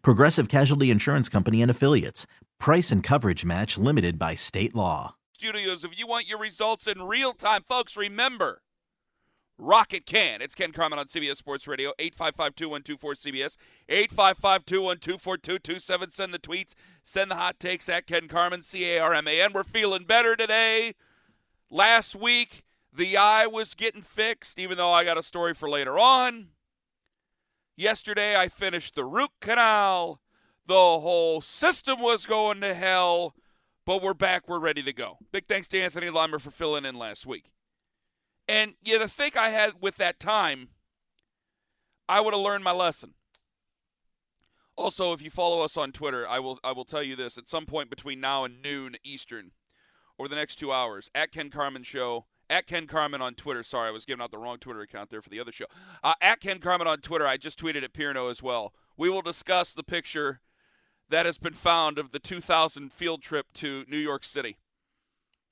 Progressive Casualty Insurance Company and Affiliates. Price and coverage match limited by state law. Studios, if you want your results in real time, folks, remember Rocket Can. It's Ken Carman on CBS Sports Radio, 855-2124-CBS, 855-212-4227. Send the tweets, send the hot takes at Ken Carman, C-A-R-M-A-N. We're feeling better today. Last week, the eye was getting fixed, even though I got a story for later on. Yesterday, I finished the root canal. The whole system was going to hell, but we're back. We're ready to go. Big thanks to Anthony Limer for filling in last week. And you know, think I had with that time, I would have learned my lesson. Also, if you follow us on Twitter, I will I will tell you this: at some point between now and noon Eastern, over the next two hours, at Ken Carman Show at Ken Carman on Twitter. Sorry, I was giving out the wrong Twitter account there for the other show. Uh, at Ken Carman on Twitter. I just tweeted at Pierno as well. We will discuss the picture that has been found of the 2000 field trip to New York City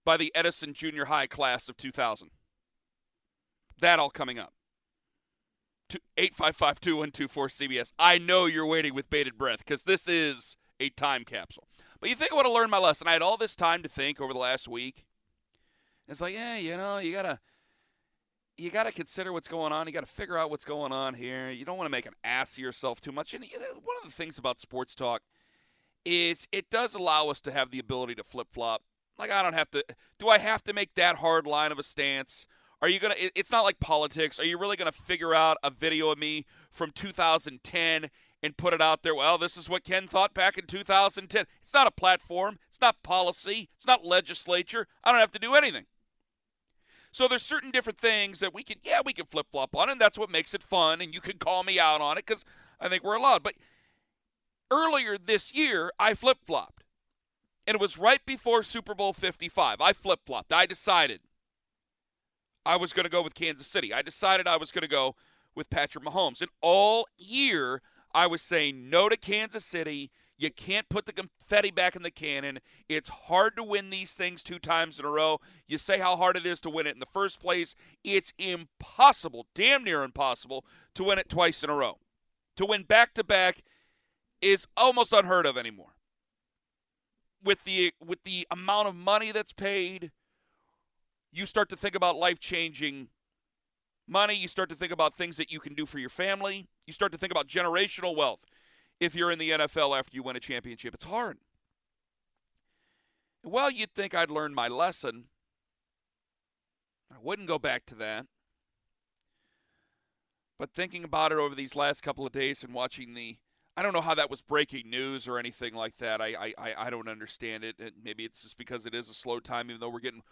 by the Edison Junior High class of 2000. That all coming up. 855 2124 CBS. I know you're waiting with bated breath because this is a time capsule. But you think I want to learn my lesson. I had all this time to think over the last week. It's like, yeah, you know, you gotta you gotta consider what's going on. You gotta figure out what's going on here. You don't want to make an ass of yourself too much. And one of the things about sports talk is it does allow us to have the ability to flip flop. Like I don't have to. Do I have to make that hard line of a stance? Are you gonna? It's not like politics. Are you really gonna figure out a video of me from 2010 and put it out there? Well, this is what Ken thought back in 2010. It's not a platform. It's not policy. It's not legislature. I don't have to do anything. So there's certain different things that we can, yeah, we can flip flop on, and that's what makes it fun. And you can call me out on it because I think we're allowed. But earlier this year, I flip flopped, and it was right before Super Bowl 55. I flip flopped. I decided I was going to go with Kansas City. I decided I was going to go with Patrick Mahomes. And all year, I was saying no to Kansas City. You can't put the confetti back in the cannon. It's hard to win these things two times in a row. You say how hard it is to win it in the first place. It's impossible, damn near impossible, to win it twice in a row. To win back to back is almost unheard of anymore. With the with the amount of money that's paid, you start to think about life-changing money, you start to think about things that you can do for your family, you start to think about generational wealth if you're in the NFL after you win a championship. It's hard. Well, you'd think I'd learned my lesson. I wouldn't go back to that. But thinking about it over these last couple of days and watching the, I don't know how that was breaking news or anything like that. I, I, I don't understand it. Maybe it's just because it is a slow time, even though we're getting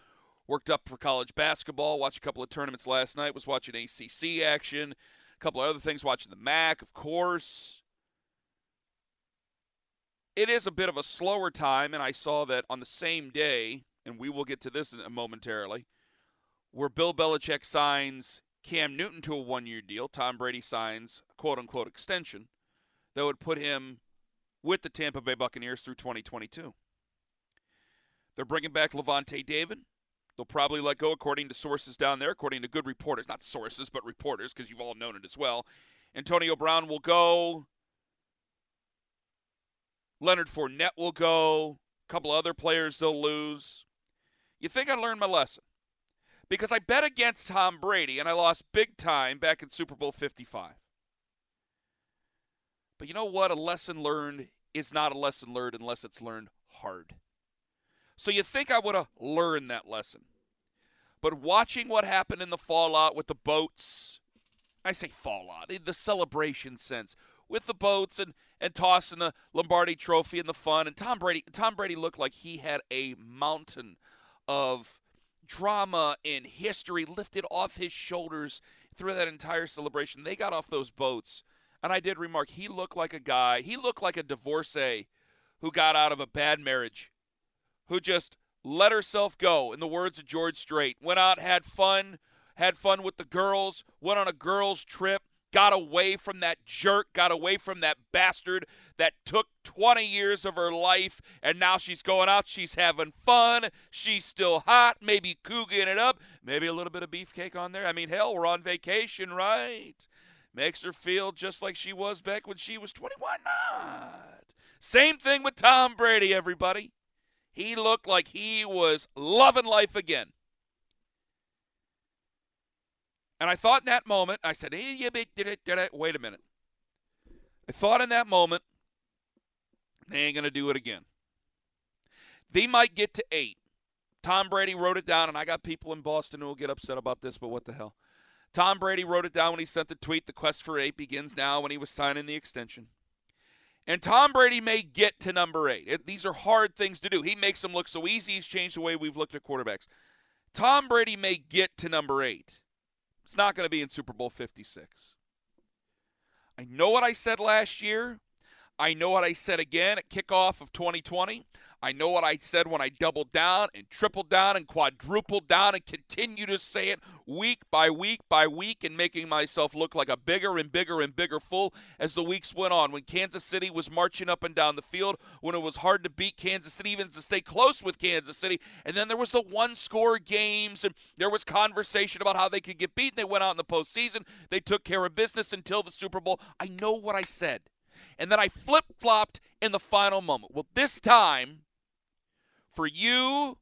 worked up for college basketball. Watched a couple of tournaments last night. Was watching ACC action, a couple of other things. Watching the MAC, of course it is a bit of a slower time, and I saw that on the same day, and we will get to this momentarily, where Bill Belichick signs Cam Newton to a one year deal, Tom Brady signs quote unquote extension that would put him with the Tampa Bay Buccaneers through 2022. They're bringing back Lavonte David. They'll probably let go, according to sources down there, according to good reporters, not sources, but reporters, because you've all known it as well. Antonio Brown will go. Leonard Fournette will go. A couple other players they'll lose. You think I learned my lesson? Because I bet against Tom Brady and I lost big time back in Super Bowl 55. But you know what? A lesson learned is not a lesson learned unless it's learned hard. So you think I would have learned that lesson. But watching what happened in the fallout with the boats, I say fallout, the celebration sense with the boats and, and tossing the Lombardi trophy and the fun. And Tom Brady, Tom Brady looked like he had a mountain of drama and history lifted off his shoulders through that entire celebration. They got off those boats. And I did remark, he looked like a guy, he looked like a divorcee who got out of a bad marriage, who just let herself go, in the words of George Strait. Went out, had fun, had fun with the girls, went on a girls' trip, got away from that jerk, got away from that bastard that took 20 years of her life, and now she's going out, she's having fun, she's still hot, maybe cooging it up, maybe a little bit of beefcake on there. I mean, hell, we're on vacation, right? Makes her feel just like she was back when she was 21. Not. Same thing with Tom Brady, everybody. He looked like he was loving life again. And I thought in that moment, I said, eh, hey, wait a minute. I thought in that moment, they ain't going to do it again. They might get to eight. Tom Brady wrote it down, and I got people in Boston who will get upset about this, but what the hell? Tom Brady wrote it down when he sent the tweet the quest for eight begins now when he was signing the extension. And Tom Brady may get to number eight. It, these are hard things to do. He makes them look so easy. He's changed the way we've looked at quarterbacks. Tom Brady may get to number eight. It's not going to be in Super Bowl 56. I know what I said last year. I know what I said again at kickoff of 2020. I know what I said when I doubled down and tripled down and quadrupled down and continue to say it week by week by week and making myself look like a bigger and bigger and bigger fool as the weeks went on. When Kansas City was marching up and down the field, when it was hard to beat Kansas City, even to stay close with Kansas City, and then there was the one score games and there was conversation about how they could get beaten. They went out in the postseason. They took care of business until the Super Bowl. I know what I said. And then I flip flopped in the final moment. Well, this time, for you,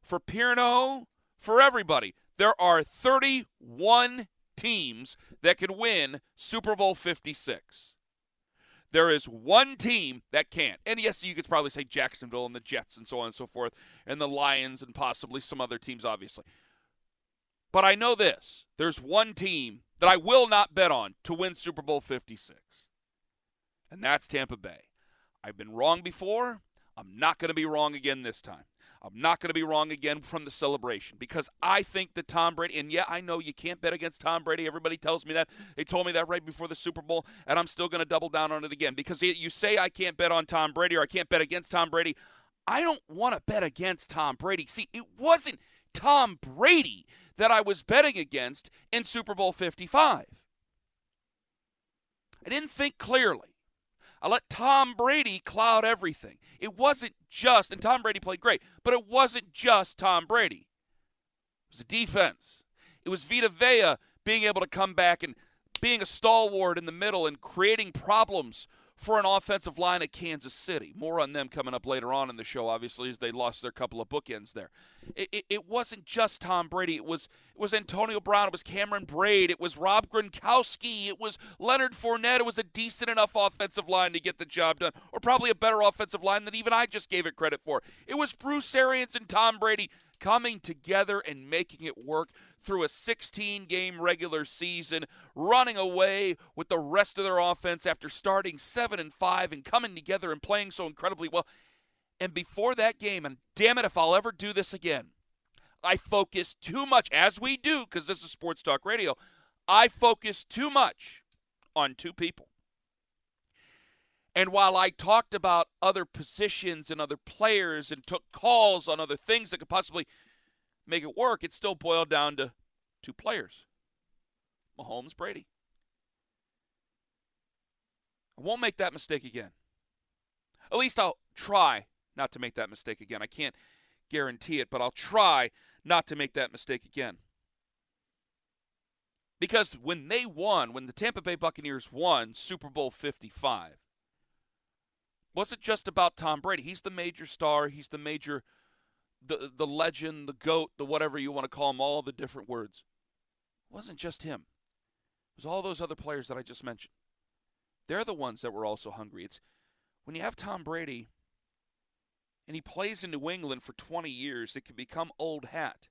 for Pirno, for everybody. There are 31 teams that can win Super Bowl 56. There is one team that can't. And yes, you could probably say Jacksonville and the Jets and so on and so forth, and the Lions and possibly some other teams, obviously. But I know this there's one team that I will not bet on to win Super Bowl 56, and that's Tampa Bay. I've been wrong before. I'm not going to be wrong again this time. I'm not going to be wrong again from the celebration because I think that Tom Brady, and yeah, I know you can't bet against Tom Brady. Everybody tells me that. They told me that right before the Super Bowl, and I'm still going to double down on it again because you say I can't bet on Tom Brady or I can't bet against Tom Brady. I don't want to bet against Tom Brady. See, it wasn't Tom Brady that I was betting against in Super Bowl 55. I didn't think clearly. I let Tom Brady cloud everything. It wasn't just, and Tom Brady played great, but it wasn't just Tom Brady. It was the defense. It was Vita Vea being able to come back and being a stalwart in the middle and creating problems for an offensive line at Kansas City. More on them coming up later on in the show, obviously, as they lost their couple of bookends there. It, it, it, wasn't just Tom Brady. It was it was Antonio Brown. It was Cameron Brate. It was Rob Gronkowski. It was Leonard Fournette. It was a decent enough offensive line to get the job done, or probably a better offensive line than even I just gave it credit for. It was Bruce Arians and Tom Brady coming together and making it work through a 16 game regular season, running away with the rest of their offense after starting 7 and 5 and coming together and playing so incredibly well. And before that game, and damn it if I'll ever do this again, I focused too much, as we do, because this is Sports Talk Radio, I focused too much on two people. And while I talked about other positions and other players and took calls on other things that could possibly make it work, it still boiled down to two players Mahomes, Brady. I won't make that mistake again. At least I'll try not to make that mistake again. I can't guarantee it, but I'll try not to make that mistake again. Because when they won, when the Tampa Bay Buccaneers won Super Bowl 55, wasn't just about Tom Brady. He's the major star, he's the major the the legend, the goat, the whatever you want to call him, all the different words. It wasn't just him. It was all those other players that I just mentioned. They're the ones that were also hungry. It's when you have Tom Brady, and he plays in New England for 20 years, it can become old hat.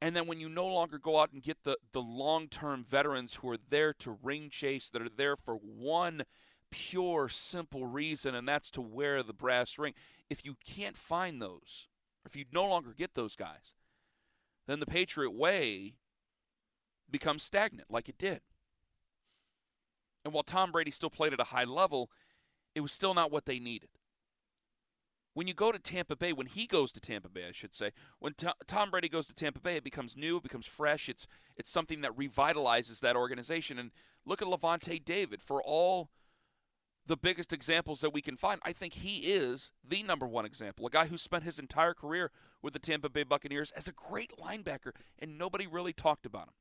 And then when you no longer go out and get the, the long term veterans who are there to ring chase, that are there for one pure, simple reason, and that's to wear the brass ring, if you can't find those, if you no longer get those guys, then the Patriot way becomes stagnant like it did. And while Tom Brady still played at a high level, it was still not what they needed. When you go to Tampa Bay, when he goes to Tampa Bay, I should say, when Tom Brady goes to Tampa Bay, it becomes new, it becomes fresh. It's it's something that revitalizes that organization. And look at Lavonte David for all the biggest examples that we can find. I think he is the number one example. A guy who spent his entire career with the Tampa Bay Buccaneers as a great linebacker, and nobody really talked about him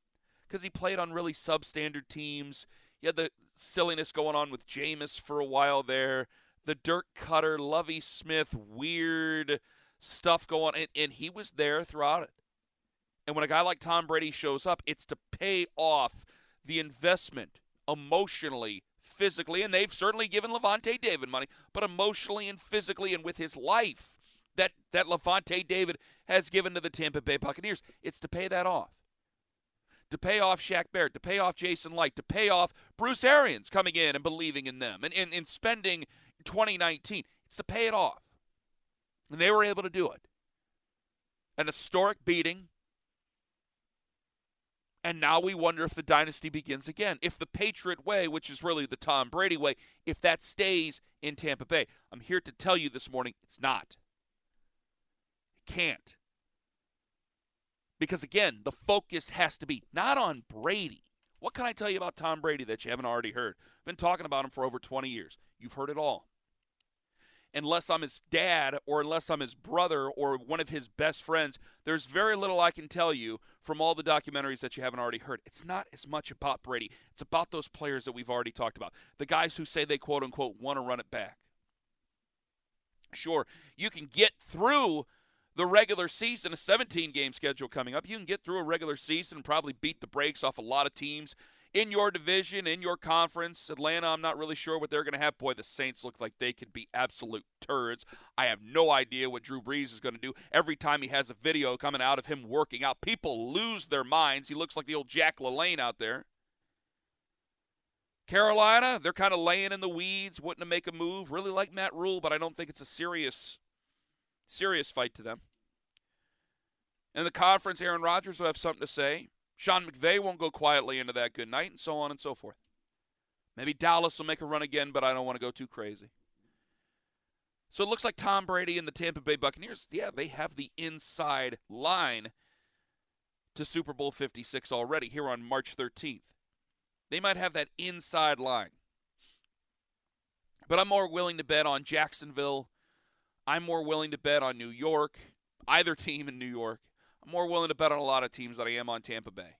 because he played on really substandard teams. You had the silliness going on with Jameis for a while there, the Dirk Koetter, Lovie Smith, weird stuff going on, and, and he was there throughout it. And when a guy like Tom Brady shows up, it's to pay off the investment emotionally, physically, and they've certainly given Lavonte David money, but emotionally and physically and with his life that that Lavonte David has given to the Tampa Bay Buccaneers. It's to pay that off to pay off Shaq Barrett, to pay off Jason Licht, to pay off Bruce Arians coming in and believing in them and, and, and spending 2019. It's to pay it off. And they were able to do it. An historic beating. And now we wonder if the dynasty begins again. If the Patriot way, which is really the Tom Brady way, if that stays in Tampa Bay. I'm here to tell you this morning it's not. It can't. Because again, the focus has to be not on Brady. What can I tell you about Tom Brady that you haven't already heard? I've been talking about him for over 20 years. You've heard it all. Unless I'm his dad or unless I'm his brother or one of his best friends, there's very little I can tell you from all the documentaries that you haven't already heard. It's not as much about Brady, it's about those players that we've already talked about. The guys who say they quote unquote want to run it back. Sure, you can get through the regular season, a 17 game schedule coming up. You can get through a regular season and probably beat the brakes off a lot of teams in your division, in your conference. Atlanta, I'm not really sure what they're going to have. Boy, the Saints look like they could be absolute turds. I have no idea what Drew Brees is going to do. Every time he has a video coming out of him working out, people lose their minds. He looks like the old Jack LaLanne out there. Carolina, they're kind of laying in the weeds, wanting to make a move. Really like Matt Rhule, but I don't think it's a serious, serious fight to them. In the conference, Aaron Rodgers will have something to say. Sean McVay won't go quietly into that good night, and so on and so forth. Maybe Dallas will make a run again, but I don't want to go too crazy. So it looks like Tom Brady and the Tampa Bay Buccaneers, yeah, they have the inside line to Super Bowl 56 already here on March 13th. They might have that inside line. But I'm more willing to bet on Jacksonville. I'm more willing to bet on New York, either team in New York. I'm more willing to bet on a lot of teams than I am on Tampa Bay.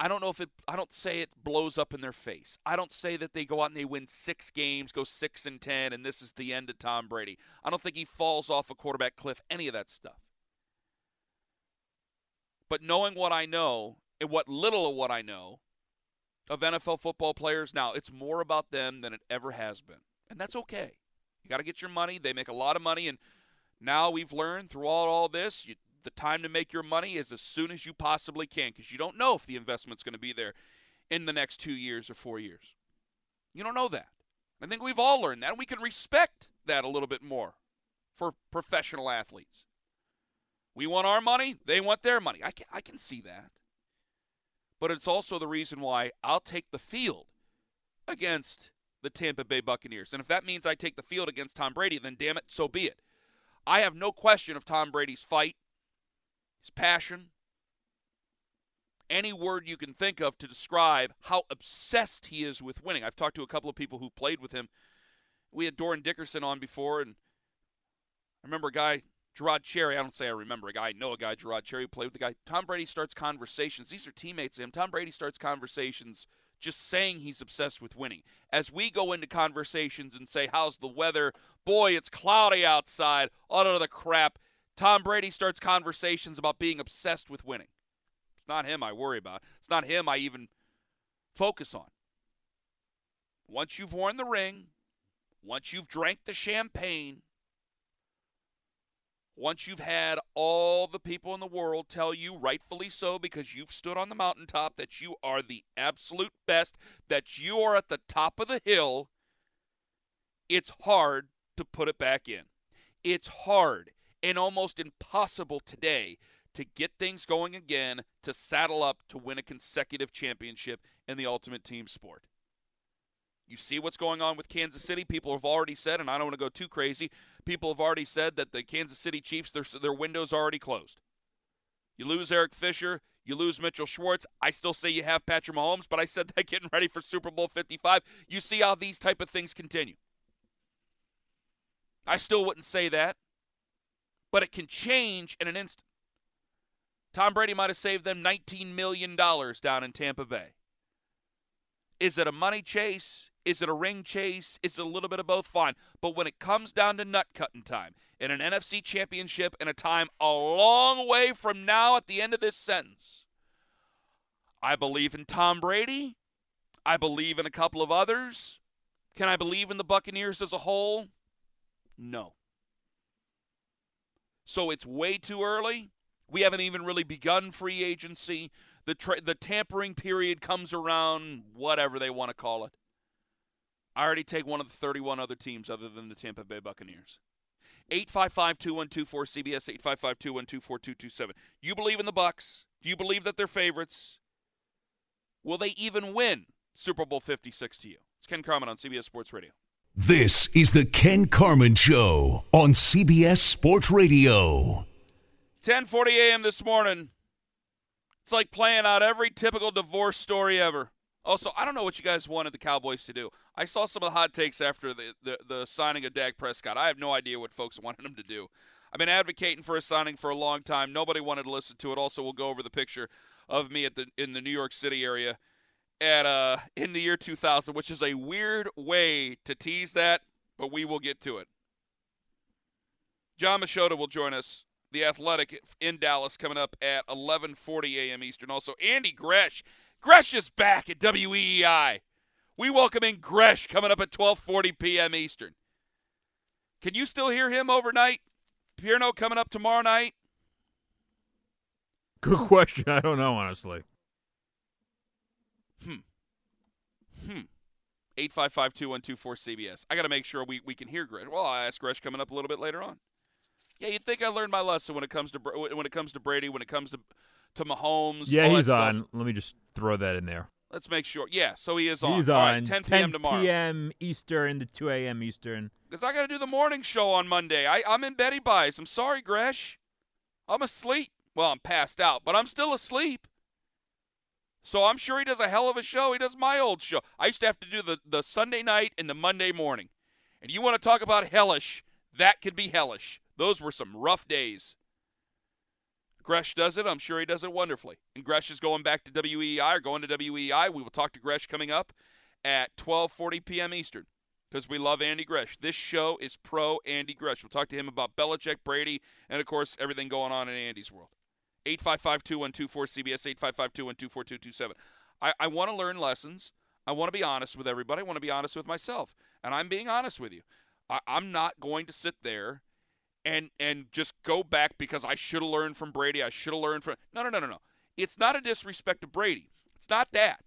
I don't know if it I don't say it blows up in their face. I don't say that they go out and they win 6 games, go 6 and 10 and this is the end of Tom Brady. I don't think he falls off a quarterback cliff any of that stuff. But knowing what I know and what little of what I know of NFL football players now, it's more about them than it ever has been. And that's okay. You got to get your money. They make a lot of money and now we've learned throughout all this, you the time to make your money is as soon as you possibly can because you don't know if the investment's going to be there in the next two years or four years. You don't know that. I think we've all learned that, and we can respect that a little bit more for professional athletes. We want our money, they want their money. I can, I can see that. But it's also the reason why I'll take the field against the Tampa Bay Buccaneers. And if that means I take the field against Tom Brady, then damn it, so be it. I have no question of Tom Brady's fight his passion, any word you can think of to describe how obsessed he is with winning. I've talked to a couple of people who played with him. We had Dorin Dickerson on before, and I remember a guy, Gerard Cherry. I don't say I remember a guy. I know a guy, Gerard Cherry, played with the guy. Tom Brady starts conversations. These are teammates of him. Tom Brady starts conversations just saying he's obsessed with winning. As we go into conversations and say, How's the weather? Boy, it's cloudy outside. Oh, All of the crap. Tom Brady starts conversations about being obsessed with winning. It's not him I worry about. It's not him I even focus on. Once you've worn the ring, once you've drank the champagne, once you've had all the people in the world tell you, rightfully so, because you've stood on the mountaintop, that you are the absolute best, that you are at the top of the hill, it's hard to put it back in. It's hard and almost impossible today to get things going again, to saddle up to win a consecutive championship in the ultimate team sport. You see what's going on with Kansas City. People have already said, and I don't want to go too crazy. People have already said that the Kansas City Chiefs, their their window's already closed. You lose Eric Fisher, you lose Mitchell Schwartz. I still say you have Patrick Mahomes, but I said that getting ready for Super Bowl 55. You see how these type of things continue. I still wouldn't say that, but it can change in an instant. Tom Brady might have saved them $19 million down in Tampa Bay. Is it a money chase? Is it a ring chase? Is it a little bit of both? Fine. But when it comes down to nut cutting time in an NFC championship in a time a long way from now at the end of this sentence, I believe in Tom Brady. I believe in a couple of others. Can I believe in the Buccaneers as a whole? No. So it's way too early. We haven't even really begun free agency. The tra- the tampering period comes around whatever they want to call it. I already take one of the 31 other teams other than the Tampa Bay Buccaneers. 855-2124 CBS 855-2124 You believe in the Bucks? Do you believe that they're favorites? Will they even win Super Bowl 56 to you? It's Ken Carman on CBS Sports Radio. This is the Ken Carman Show on CBS Sports Radio. 10:40 a.m. this morning. It's like playing out every typical divorce story ever. Also, I don't know what you guys wanted the Cowboys to do. I saw some of the hot takes after the, the, the signing of Dak Prescott. I have no idea what folks wanted him to do. I've been advocating for a signing for a long time. Nobody wanted to listen to it. Also, we'll go over the picture of me at the in the New York City area at uh in the year 2000, which is a weird way to tease that, but we will get to it. Jon Machota will join us, the Athletic in Dallas, coming up at 11:40 a.m. Eastern. Also, Andy Gresh, Gresh is back at WEEI. We welcome in Gresh coming up at 12:40 p.m. Eastern. Can you still hear him overnight? Pierno coming up tomorrow night. Good question. I don't know honestly. Hmm. Hmm. 855-2124-CBS. I got to make sure we, we can hear Gresh. Well, I'll ask Gresh coming up a little bit later on. Yeah, you'd think I learned my lesson when it comes to when it comes to Brady, when it comes to to Mahomes. Yeah, he's on. Let me just throw that in there. Let's make sure. Yeah, so he is on. He's on. right, 10 p.m. tomorrow. 10 p.m. Eastern to 2 a.m. Eastern. Because I got to do the morning show on Monday. I, I'm in Betty Buys. I'm sorry, Gresh. I'm asleep. Well, I'm passed out, but I'm still asleep. So I'm sure he does a hell of a show. He does my old show. I used to have to do the, the Sunday night and the Monday morning. And you want to talk about hellish, that could be hellish. Those were some rough days. Gresh does it. I'm sure he does it wonderfully. And Gresh is going back to WEEI or going to WEEI. We will talk to Gresh coming up at 12:40 p.m. Eastern because we love Andy Gresh. This show is pro Andy Gresh. We'll talk to him about Belichick, Brady, and of course everything going on in Andy's world. 855-2124 CBS 855-212-4227. I, I want to learn lessons. I want to be honest with everybody. I want to be honest with myself, and I'm being honest with you. I, I'm not going to sit there and and just go back because I should have learned from Brady. I should have learned from no no no no no. It's not a disrespect to Brady. It's not that.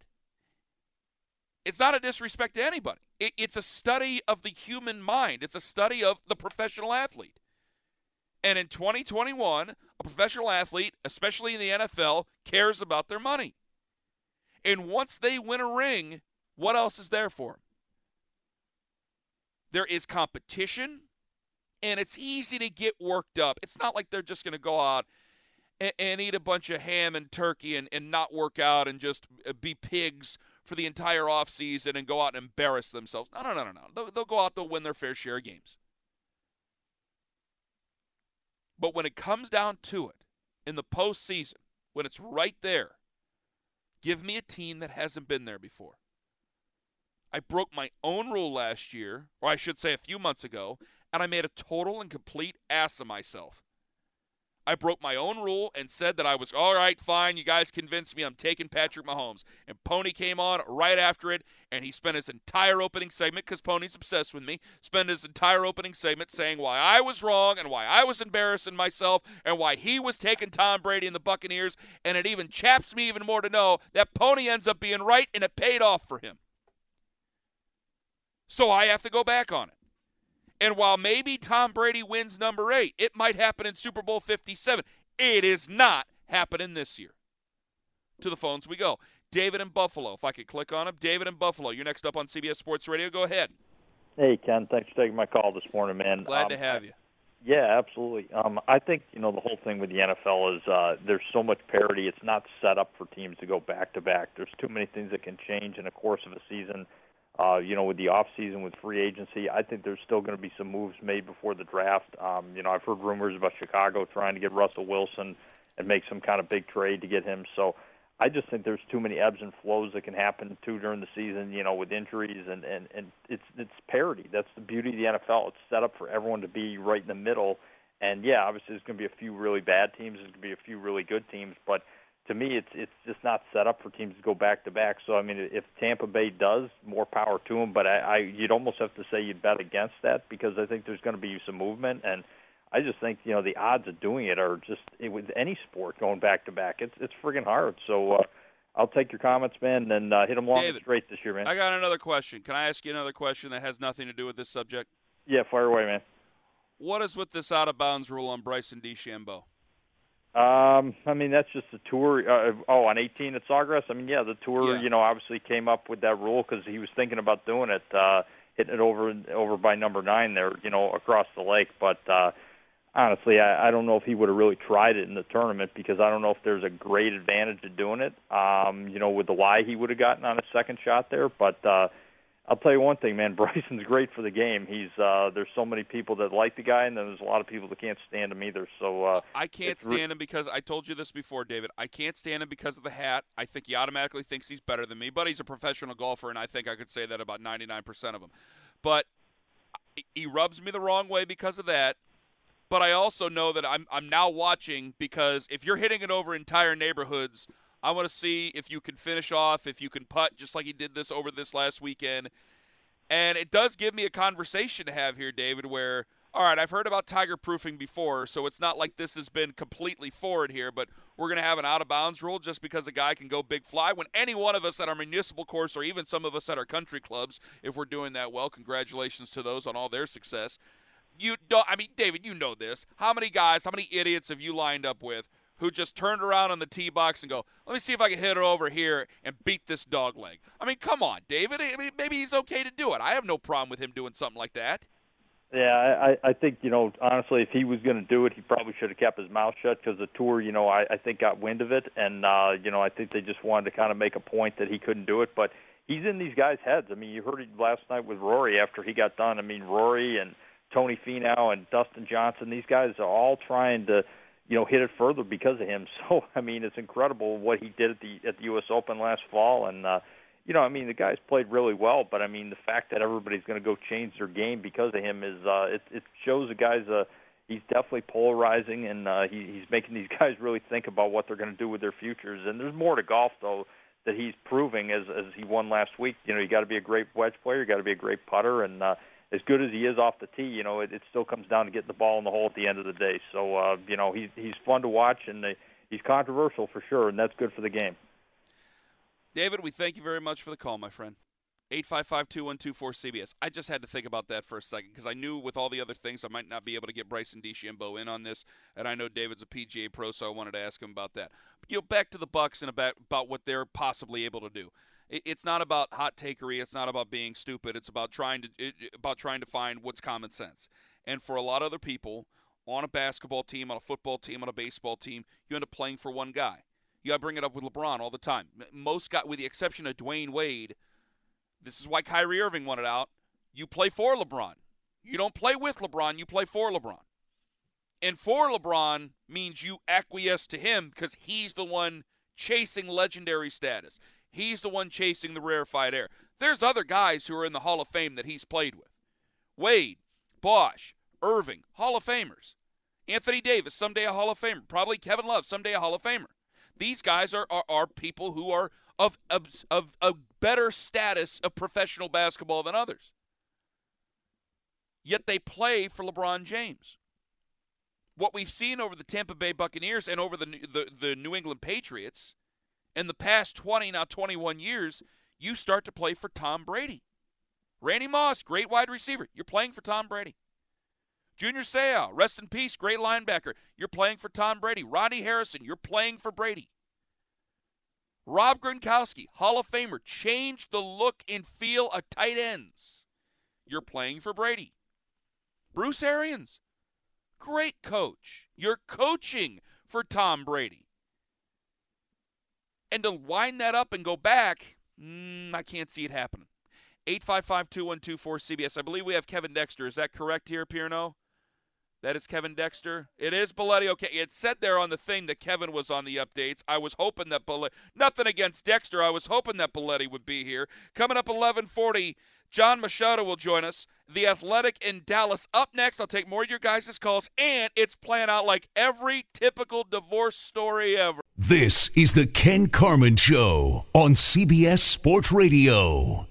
It's not a disrespect to anybody. It, it's a study of the human mind. It's a study of the professional athlete. And in 2021, a professional athlete, especially in the NFL, cares about their money. And once they win a ring, what else is there for them? There is competition and it's easy to get worked up. It's not like they're just going to go out and, and, eat a bunch of ham and turkey and, and not work out and just uh, be pigs for the entire offseason and go out and embarrass themselves. No, no, no, no, no. They'll, they'll go out, they'll win their fair share of games. But when it comes down to it, in the postseason, when it's right there, give me a team that hasn't been there before. I broke my own rule last year, or I should say a few months ago, and I made a total and complete ass of myself. I broke my own rule and said that I was all right, fine. You guys convinced me. I'm taking Patrick Mahomes. And Pony came on right after it, and he spent his entire opening segment because Pony's obsessed with me. Spent his entire opening segment saying why I was wrong and why I was embarrassing myself and why he was taking Tom Brady and the Buccaneers. And it even chaps me even more to know that Pony ends up being right, and it paid off for him. So I have to go back on it. And while maybe Tom Brady wins number eight, it might happen in Super Bowl 57. It is not happening this year. To the phones we go. David in Buffalo. If I could click on him. David in Buffalo. You're next up on CBS Sports Radio. Go ahead. Hey, Ken. Thanks for taking my call this morning, man. Glad um, to have you. Yeah, absolutely. Um, I think you know the whole thing with the NFL is uh, there's so much parity. It's not set up for teams to go back to back. There's too many things that can change in the course of a season. Uh, you know, with the off season, with free agency, I think there's still going to be some moves made before the draft. Um, you know, I've heard rumors about Chicago trying to get Russell Wilson and make some kind of big trade to get him. So I just think there's too many ebbs and flows that can happen too during the season. You know, with injuries and and and it's it's parity. That's the beauty of the NFL. It's set up for everyone to be right in the middle. And yeah, obviously there's going to be a few really bad teams. There's going to be a few really good teams, but to me, it's it's just not set up for teams to go back to back. So I mean, if Tampa Bay does, more power to them. But I, I you'd almost have to say you'd bet against that because I think there's going to be some movement, and I just think you know the odds of doing it are just it, with any sport going back to back. It's it's friggin' hard. So. uh I'll take your comments, man, and uh, hit them long David, and straight this year, man. I got another question. Can I ask you another question that has nothing to do with this subject? Yeah, fire away, man. What is with this out of bounds rule on Bryson DeChambeau? Um, I mean, that's just the tour. Uh, oh, on 18 at Sawgrass. I mean, yeah, the tour. Yeah. You know, obviously came up with that rule because he was thinking about doing it, uh, hitting it over over by number nine there. You know, across the lake. But uh, honestly, I, I don't know if he would have really tried it in the tournament because I don't know if there's a great advantage to doing it. Um, you know, with the lie he would have gotten on a second shot there, but. uh I'll tell you one thing, man. Bryson's great for the game. He's uh there's so many people that like the guy, and then there's a lot of people that can't stand him either. So uh I can't it's re- stand him because I told you this before, David. I can't stand him because of the hat. I think he automatically thinks he's better than me, but he's a professional golfer, and I think I could say that about 99% of them. But he rubs me the wrong way because of that. But I also know that I'm I'm now watching because if you're hitting it over entire neighborhoods, I want to see if you can finish off, if you can putt, just like he did this over this last weekend. And it does give me a conversation to have here, David, where, all right, I've heard about tiger proofing before, so it's not like this has been completely forward here, but we're going to have an out of bounds rule just because a guy can go big fly. When any one of us at our municipal course, or even some of us at our country clubs, if we're doing that well, congratulations to those on all their success. You don't, I mean, David, you know this. How many guys, how many idiots have you lined up with who just turned around on the tee box and go, let me see if I can hit it over here and beat this dog leg. I mean, come on, David. I mean, maybe he's okay to do it. I have no problem with him doing something like that. Yeah, I, I think you know honestly, if he was going to do it, he probably should have kept his mouth shut because the tour, you know, I, I think got wind of it, and uh, you know, I think they just wanted to kind of make a point that he couldn't do it. But he's in these guys' heads. I mean, you heard it last night with Rory after he got done. I mean, Rory and Tony Finau and Dustin Johnson, these guys are all trying to, you know, hit it further because of him. So I mean, it's incredible what he did at the at the U.S. Open last fall, and uh, you know, I mean, the guy's played really well, but I mean, the fact that everybody's going to go change their game because of him is uh, it it shows the guy's uh, he's definitely polarizing, and uh, he, he's making these guys really think about what they're going to do with their futures. And there's more to golf though that he's proving as as he won last week. You know, you got to be a great wedge player, you got to be a great putter, and uh, as good as he is off the tee, you know, it, it still comes down to getting the ball in the hole at the end of the day. So uh, you know, he's he's fun to watch, and uh, he's controversial for sure, and that's good for the game. David, we thank you very much for the call, my friend. 855-2124-CBS. I just had to think about that for a second because I knew with all the other things I might not be able to get Bryson DeChambeau in on this, and I know David's a PGA pro, so I wanted to ask him about that. But, you know, back to the Bucks and about about what they're possibly able to do. It, it's not about hot takery. It's not about being stupid. It's about trying to it, about trying to find what's common sense. And for a lot of other people, on a basketball team, on a football team, on a baseball team, you end up playing for one guy. You bring it up with LeBron all the time. Most got, with the exception of Dwyane Wade, this is why Kyrie Irving wanted out. You play for LeBron. You don't play with LeBron. You play for LeBron. And for LeBron means you acquiesce to him because he's the one chasing legendary status. He's the one chasing the rarefied air. There's other guys who are in the Hall of Fame that he's played with. Wade, Bosh, Irving, Hall of Famers. Anthony Davis, someday a Hall of Famer. Probably Kevin Love, someday a Hall of Famer. These guys are, are, are people who are of, of, of a better status of professional basketball than others. Yet they play for LeBron James. What we've seen over the Tampa Bay Buccaneers and over the, the, the New England Patriots in the past 20, now 21 years, you start to play for Tom Brady. Randy Moss, great wide receiver. You're playing for Tom Brady. Junior Seau, rest in peace, great linebacker. You're playing for Tom Brady. Ronnie Harrison, you're playing for Brady. Rob Gronkowski, Hall of Famer, changed the look and feel of tight ends. You're playing for Brady. Bruce Arians, great coach. You're coaching for Tom Brady. And to wind that up and go back, mm, I can't see it happening. 855 2124 CBS. I believe we have Kevin Dexter. Is that correct here, Pierno? That is Kevin Dexter. It is Belletti. Okay, it said there on the thing that Kevin was on the updates. I was hoping that Belletti. Nothing against Dexter. I was hoping that Belletti would be here. Coming up 11:40. Jon Machota will join us. The Athletic in Dallas up next. I'll take more of your guys' calls, and it's playing out like every typical divorce story ever. This is the Ken Carman Show on CBS Sports Radio.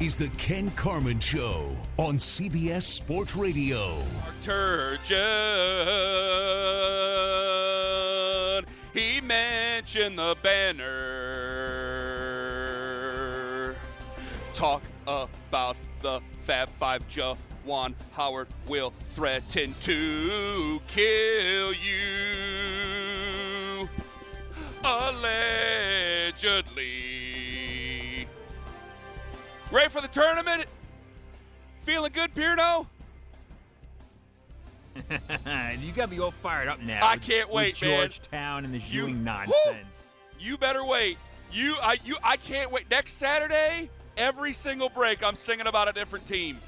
Is the Ken Carman Show on CBS Sports Radio. Turgeon. He mentioned the banner. Talk about the Fab Five. Juwan Howard will threaten to kill you. Allegedly. Ready for the tournament? Feeling good, Pierno? you got me all fired up now. I can't with wait, man. Georgetown and the Ewing nonsense. You better wait. You I you I can't wait. Next Saturday, every single break I'm singing about a different team.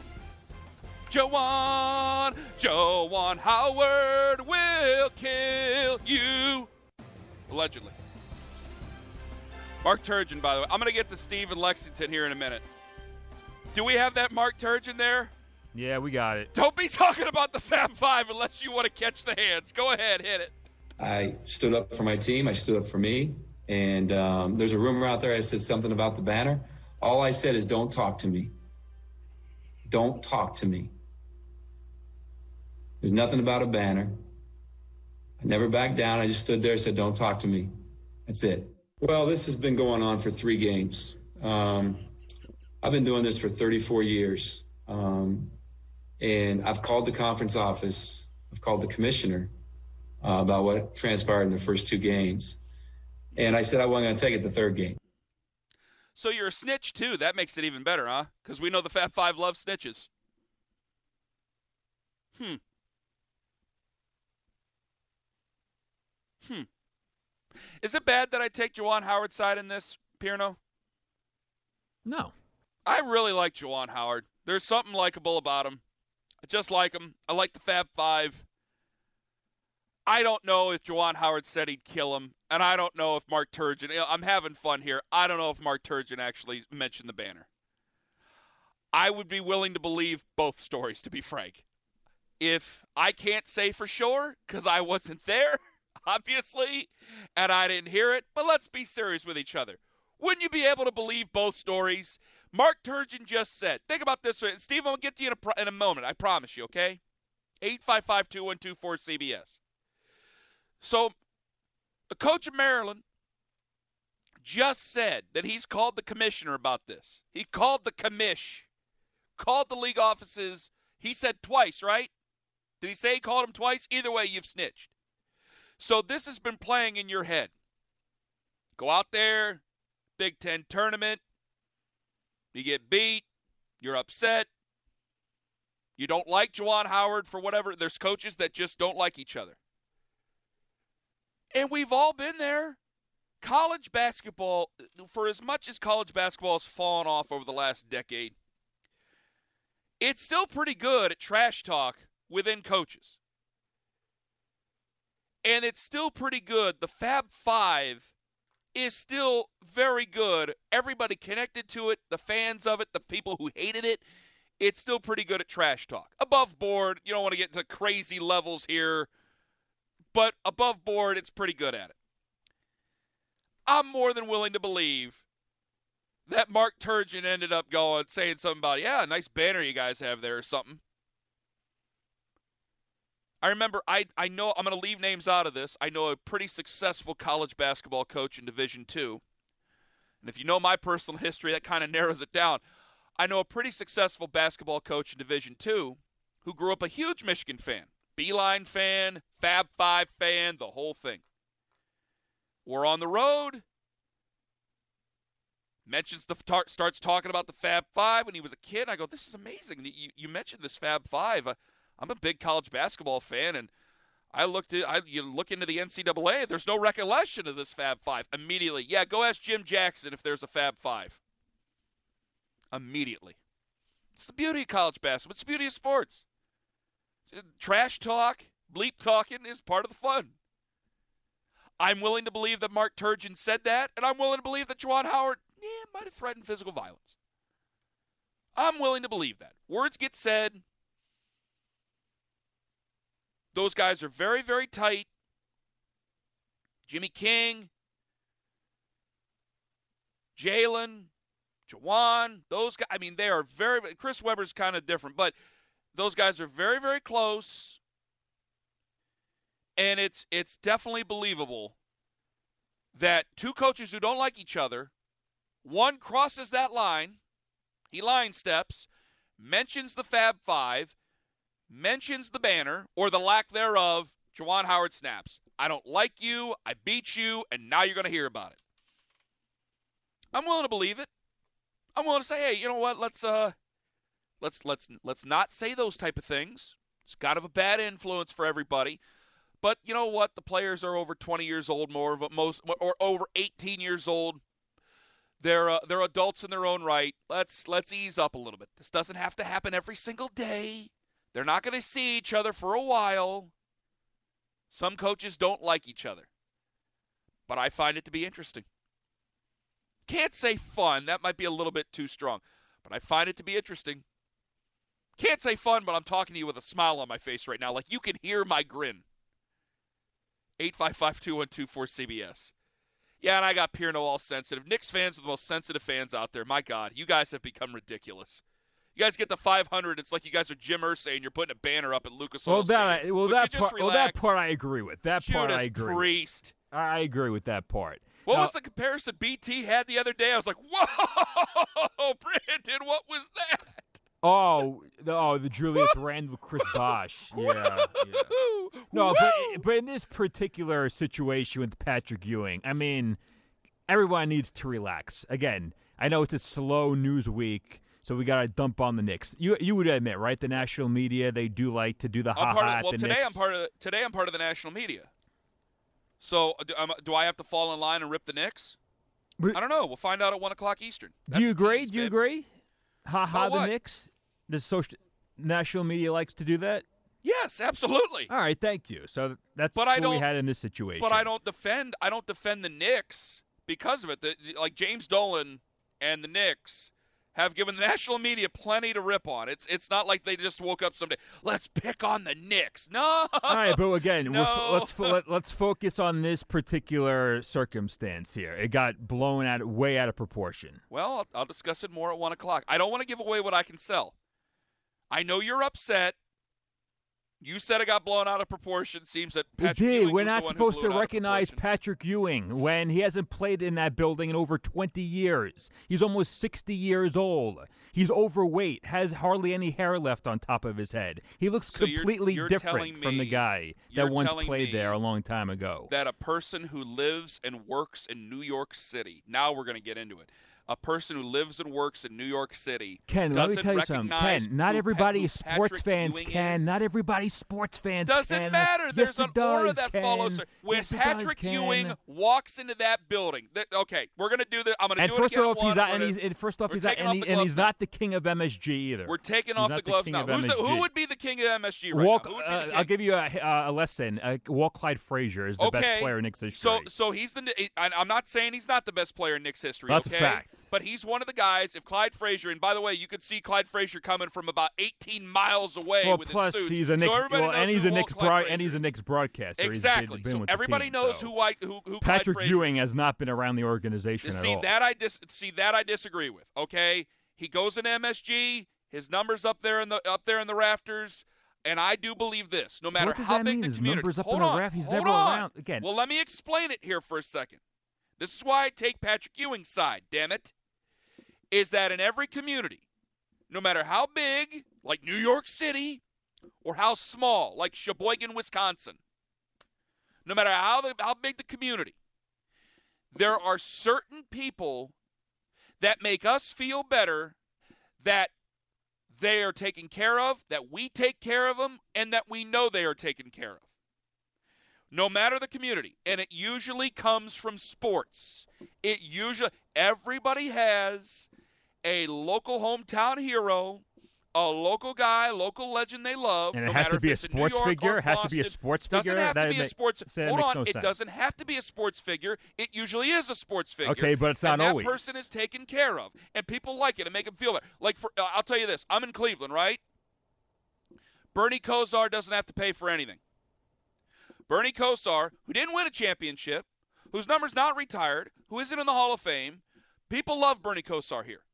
Juwan, Juwan Howard will kill you. Allegedly. Mark Turgeon, by the way. I'm gonna get to Steve in Lexington here in a minute. Do we have that Mark Turgeon there? Yeah, we got it. Don't be talking about the Fab Five unless you want to catch the hands. Go ahead, hit it. I stood up for my team. I stood up for me. And um, there's a rumor out there. I said something about the banner. All I said is, "Don't talk to me. Don't talk to me." There's nothing about a banner. I never backed down. I just stood there and said, "Don't talk to me." That's it. Well, this has been going on for three games. Um, I've been doing this for 34 years, um, and I've called the conference office. I've called the commissioner uh, about what transpired in the first two games. And I said I wasn't going to take it the third game. So you're a snitch too. That makes it even better, huh? Because we know the Fab Five love snitches. Hmm. Hmm. Is it bad that I take Juwan Howard's side in this, Pierno? No. I really like Juwan Howard. There's something likable about him. I just like him. I like the Fab Five. I don't know if Juwan Howard said he'd kill him, and I don't know if Mark Turgeon. I'm having fun here. I don't know if Mark Turgeon actually mentioned the banner. I would be willing to believe both stories, to be frank. If I can't say for sure because I wasn't there, obviously, and I didn't hear it, but let's be serious with each other. Wouldn't you be able to believe both stories? Mark Turgeon just said, think about this. Steve, to get to you in a, in a moment. I promise you, okay? 855 2124 CBS. So, a coach of Maryland just said that he's called the commissioner about this. He called the commish, called the league offices. He said twice, right? Did he say he called him twice? Either way, you've snitched. So this has been playing in your head. Go out there, Big Ten tournament. You get beat. You're upset. You don't like Juwan Howard for whatever. There's coaches that just don't like each other. And we've all been there. College basketball, for as much as college basketball has fallen off over the last decade, it's still pretty good at trash talk within coaches. and it's still pretty good. The Fab Five is still very good. Everybody connected to it, the fans of it, the people who hated it, it's still pretty good at trash talk. Above board, you don't want to get to crazy levels here, but above board, it's pretty good at it. I'm more than willing to believe that Mark Turgeon ended up going saying something about, yeah, nice banner you guys have there or something. I remember I I know I'm going to leave names out of this. I know a pretty successful college basketball coach in Division 2. And if you know my personal history, that kind of narrows it down. I know a pretty successful basketball coach in Division 2 who grew up a huge Michigan fan. Beeline fan, Fab 5 fan, the whole thing. We're on the road. Mentions the tar- starts talking about the Fab Five when he was a kid. I go, this is amazing. You, you mentioned this Fab Five. Uh, I'm a big college basketball fan, and I looked at I you look into the NCAA. There's no recollection of this Fab Five immediately. Yeah, go ask Jim Jackson if there's a Fab Five. Immediately, it's the beauty of college basketball. It's the beauty of sports. Trash talk, bleep talking is part of the fun. I'm willing to believe that Mark Turgeon said that, and I'm willing to believe that Juwan Howard yeah, might have threatened physical violence. I'm willing to believe that. Words get said. Those guys are very, very tight. Jimmy King, Jalen, Juwan, those guys, I mean, they are very, Chris Webber's kind of different, but those guys are very, very close. And it's it's definitely believable that two coaches who don't like each other, one crosses that line, he line steps, mentions the Fab Five, mentions the banner or the lack thereof, Juwan Howard snaps. I don't like you, I beat you, and now you're going to hear about it. I'm willing to believe it. I'm willing to say, hey, you know what? Let's uh, let's let's let's not say those type of things. It's kind of a bad influence for everybody. But you know what? The players are over 20 years old, more of a, most or over 18 years old. They're uh, they're adults in their own right. Let's let's ease up a little bit. This doesn't have to happen every single day. They're not going to see each other for a while. Some coaches don't like each other. But I find it to be interesting. Can't say fun. That might be a little bit too strong. But I find it to be interesting. Can't say fun, but I'm talking to you with a smile on my face right now. Like you can hear my grin. 855 2124 CBS. Yeah, and I got Pierno all sensitive. Knicks fans are the most sensitive fans out there. My God, you guys have become ridiculous. You guys get to 500, it's like you guys are Jim Irsay and you're putting a banner up at Lucas Oil Well, that I, well, Would that part, well, that part I agree with. That part I agree. with. Priest. I agree with that part. What Now- was the comparison BT had the other day? I was like, whoa, Brandon, what was that? Oh, the, oh, the Julius Randle, Chris Bosh. Yeah, yeah. No, but but in this particular situation with Patrick Ewing, I mean, everyone needs to relax. Again, I know it's a slow news week, so we got to dump on the Knicks. You you would admit, right? The national media they do like to do the ha I'm ha part of, well, the today Knicks. I'm part of today I'm part of the national media. So do, um, do I have to fall in line and rip the Knicks? I don't know. We'll find out at one o'clock Eastern. do you agree? do you agree? Ha ha, About the what? Knicks. The social national media likes to do that. Yes, absolutely. All right, thank you. So that's But I what we don't- had in this situation. But I don't defend. I don't defend the Knicks because of it. The, the- like James Dolan and the Knicks have given the national media plenty to rip on. It's it's not like they just woke up someday. Let's pick on the Knicks. No. All right, but again, No. let's fo- let, let's focus on this particular circumstance here. It got blown out way out of proportion. Well, I'll, I'll discuss it more at one o'clock. I don't want to give away what I can sell. I know you're upset. You said it got blown out of proportion. Seems that Patrick did. Ewing We're not supposed to it out of recognize. Patrick Ewing when he hasn't played in that building in over 20 years. He's almost 60 years old. He's overweight, has hardly any hair left on top of his head. He looks So you're- completely you're different telling from the guy that once played there a long time ago. that a person who lives and works in New York City. Now we're going to get into it. A person who lives and works in New York City Ken, let me tell you something. Ken, not everybody is sports Patrick fans. Ewing Ken, is? not everybody's sports fans. Doesn't Ken. matter. Yes, There's an aura that Ken. follows her. When Yes, it does, Patrick Ewing walks into that building, that, okay, we're gonna do this. I'm gonna And do first it again. off, he's not, and he's and first off, he's not, and, he, the and he's now. not the king of MSG either. We're taking He's off the gloves now. the, who would be the king of MSG right now? Who would be uh. I'll give you a, uh, a lesson. Uh, Walt Clyde Frazier is the okay. best player in Knicks history. So, so he's the. I'm not saying he's not the best player in Knicks history. That's a okay? fact. But he's one of the guys. If Clyde Frazier, and by the way, you could see Clyde Frazier coming from about 18 miles away well, with plus his suits. he's a Knicks, so everybody well, knows and he's a Knicks broad, and he's a. Knicks broadcaster. Exactly. So everybody team, knows so. who I, who who Clyde Patrick Frazier Ewing has not been around the organization at see all. that I dis- see that I disagree with. Okay, he goes in MSG. His numbers up there in the up there in the rafters. And I do believe this. No matter how big mean? the His community, numbers up hold in the on, raft. He's never on. around again. Well, let me explain it here for a second. This is why I take Patrick Ewing's side. Damn it, is that in every community, no matter how big, like New York City, or how small, like Sheboygan, Wisconsin, no matter how the, how big the community, there are certain people that make us feel better that they are taken care of, that we take care of them, and that we know they are taken care of. No matter the community. And it usually comes from sports. It usually, everybody has a local hometown hero, a local guy, local legend they love. And it no has matter to be a it's in New sports figure? It has to be a Boston. sports Doesn't figure? have That to be a sports. Hold on, no it sense. doesn't have to be a sports figure. It usually is a sports figure. Okay, but it's not and that always. person is taken care of, and people like it and make them feel better. Like for, uh, I'll tell you this: I'm in Cleveland, right? Bernie Kosar doesn't have to pay for anything. Bernie Kosar, who didn't win a championship, whose number's not retired, who isn't in the Hall of Fame, people love Bernie Kosar here.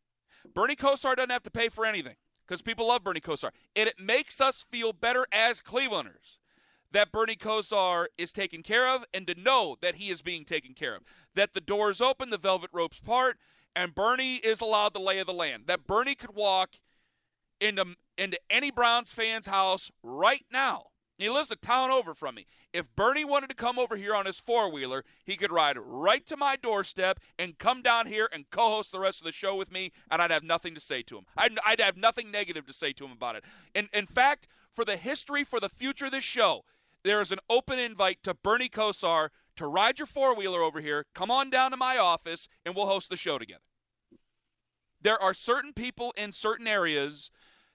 Bernie Kosar doesn't have to pay for anything because people love Bernie Kosar. And it makes us feel better as Clevelanders that Bernie Kosar is taken care of and to know that he is being taken care of. That the doors open, the velvet ropes part, and Bernie is allowed the lay of the land. That Bernie could walk into into any Browns fan's house right now. He lives a town over from me. If Bernie wanted to come over here on his four wheeler, he could ride right to my doorstep and come down here and co host the rest of the show with me, and I'd have nothing to say to him. I'd, I'd have nothing negative to say to him about it. In, in fact, for the history, for the future of this show, there is an open invite to Bernie Kosar to ride your four wheeler over here, come on down to my office, and we'll host the show together. There are certain people in certain areas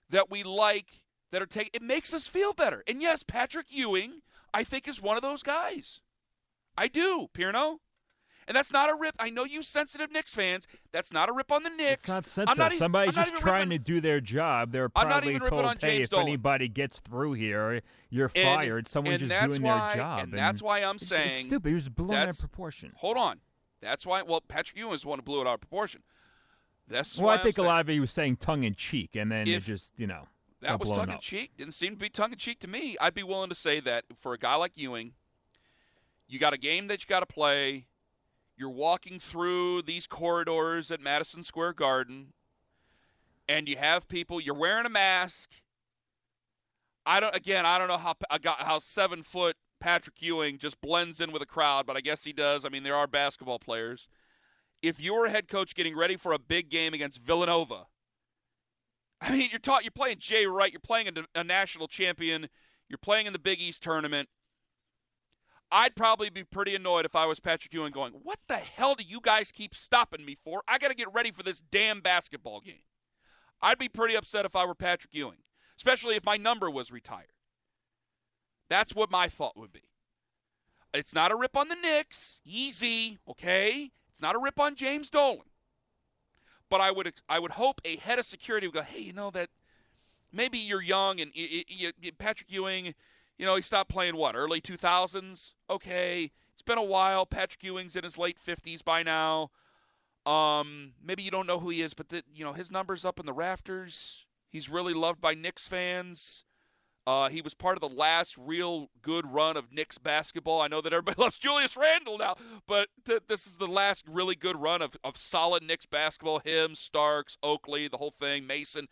that we like that are taking it makes us feel better. And yes, Patrick Ewing, I think, is one of those guys. I do, Pierno. And that's not a rip. I know you sensitive Knicks fans. That's not a rip on the Knicks. It's not I'm sensitive. not Somebody's just trying ripping- to do their job. They're I'm not probably even told, on hey, if Dolan." anybody gets through here, you're And- fired. Someone's just doing why, their job. And that's why I'm it's, saying it's stupid. He was blown out of proportion. Hold on. That's why. Well, Patrick Ewing is the one who blew it out of proportion. That's Well, I think a lot of it he was saying tongue in cheek, and then it just, you know, that was tongue in cheek. Didn't seem to be tongue in cheek to me. I'd be willing to say that for a guy like Ewing, you got a game that you got to play. You're walking through these corridors at Madison Square Garden, and you have people. You're wearing a mask. I don't. Again, I don't know how I got how seven foot Patrick Ewing just blends in with a crowd, but I guess he does. I mean, there are basketball players. If you're a head coach getting ready for a big game against Villanova, I mean, you're taught you're playing Jay Wright, you're playing a, a national champion, you're playing in the Big East tournament. I'd probably be pretty annoyed if I was Patrick Ewing going, What the hell do you guys keep stopping me for? I got to get ready for this damn basketball game. I'd be pretty upset if I were Patrick Ewing, especially if my number was retired. That's what my thought would be. It's not a rip on the Knicks. Easy, okay? It's not a rip on James Dolan. But I would I would hope a head of security would go, hey, you know that maybe you're young and y- y- y- Patrick Ewing, you know, he stopped playing what early 2000s. Okay, it's been a while. Patrick Ewing's in his late 50s by now. Um, maybe you don't know who he is, but the, you know his numbers up in the rafters. He's really loved by Knicks fans. Uh, he was part of the last real good run of Knicks basketball. I know that everybody loves Julius Randle now, but th- this is the last really good run of, of solid Knicks basketball. Him, Starks, Oakley, the whole thing, Mason.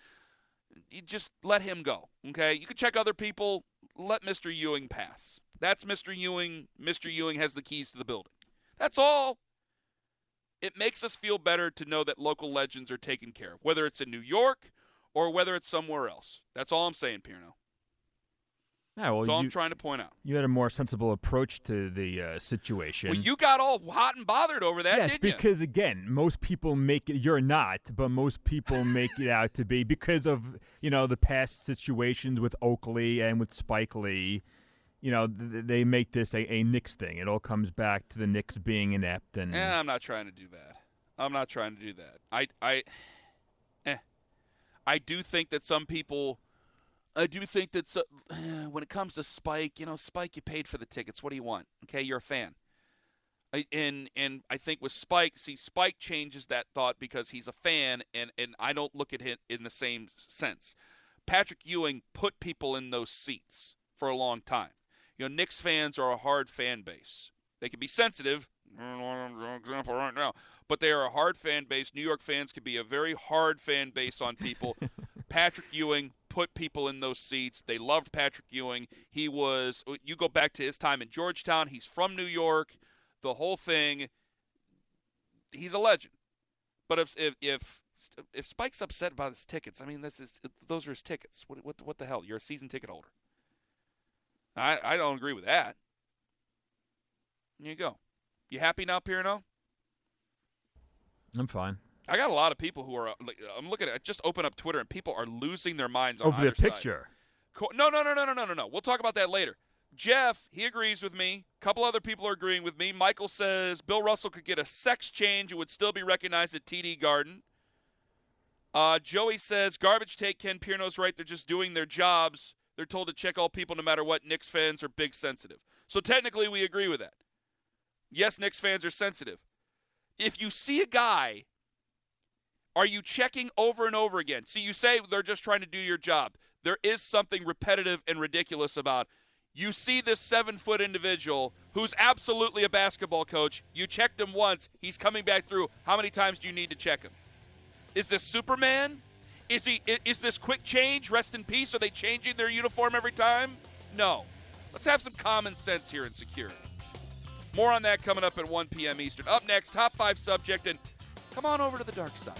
You just let him go, okay? You can check other people. Let Mr. Ewing pass. That's Mr. Ewing. Mr. Ewing has the keys to the building. That's all. It makes us feel better to know that local legends are taken care of, whether it's in New York or whether it's somewhere else. That's all I'm saying, Pierno. Yeah, well, That's all you, I'm trying to point out. you had a more sensible approach to the uh, situation. Well, you got all hot and bothered over that, yes, didn't you? because again, most people make it. You're not, but most people make it out to be because of you know the past situations with Oakley and with Spike Lee. You know, th- they make this a, a Knicks thing. It all comes back to the Knicks being inept and Eh, I'm not trying to do that. I'm not trying to do that. I, I, eh. I do think that some people, I do think that so, when it comes to Spike, you know, Spike, you paid for the tickets. What do you want? Okay, you're a fan. I, and and I think with Spike, see, Spike changes that thought because he's a fan, and and I don't look at him in the same sense. Patrick Ewing put people in those seats for a long time. You know, Knicks fans are a hard fan base. They can be sensitive. Example right now, but they are a hard fan base. New York fans can be a very hard fan base on people. Patrick Ewing put people in those seats. They loved Patrick Ewing. He was. Uh, you go back to his time in Georgetown. He's from New York. The whole thing. He's a legend. But if if if if Spike's upset about his tickets, I mean, this is those are his tickets. What what what the hell? You're a season ticket holder. I I don't agree with that. There you go. You happy now, Pierno? I'm fine. I got a lot of people who are. uh, Like, I'm looking at. Just open up Twitter and people are losing their minds on Over the either side. picture. No, no, no, no, no, no, no, no. We'll talk about that later. Jeff, he agrees with me. A couple other people are agreeing with me. Michael says Bill Russell could get a sex change and would still be recognized at TD Garden. Uh, Joey says garbage take Ken Pierno's right. They're just doing their jobs. They're told to check all people no matter what. Knicks fans are big sensitive. So technically, we agree with that. Yes, Knicks fans are sensitive. If you see a guy are you checking over and over again? See, you say they're just trying to do your job. There is something repetitive and ridiculous about. You see this seven foot individual who's absolutely a basketball coach. You checked him once. He's coming back through. How many times do you need to check him? Is this Superman? Is he? Is this quick change? Rest in peace. Are they changing their uniform every time? No. Let's have some common sense here in security. More on that coming up at 1 p.m. Eastern. Up next, top five subject, and come on over to the dark side.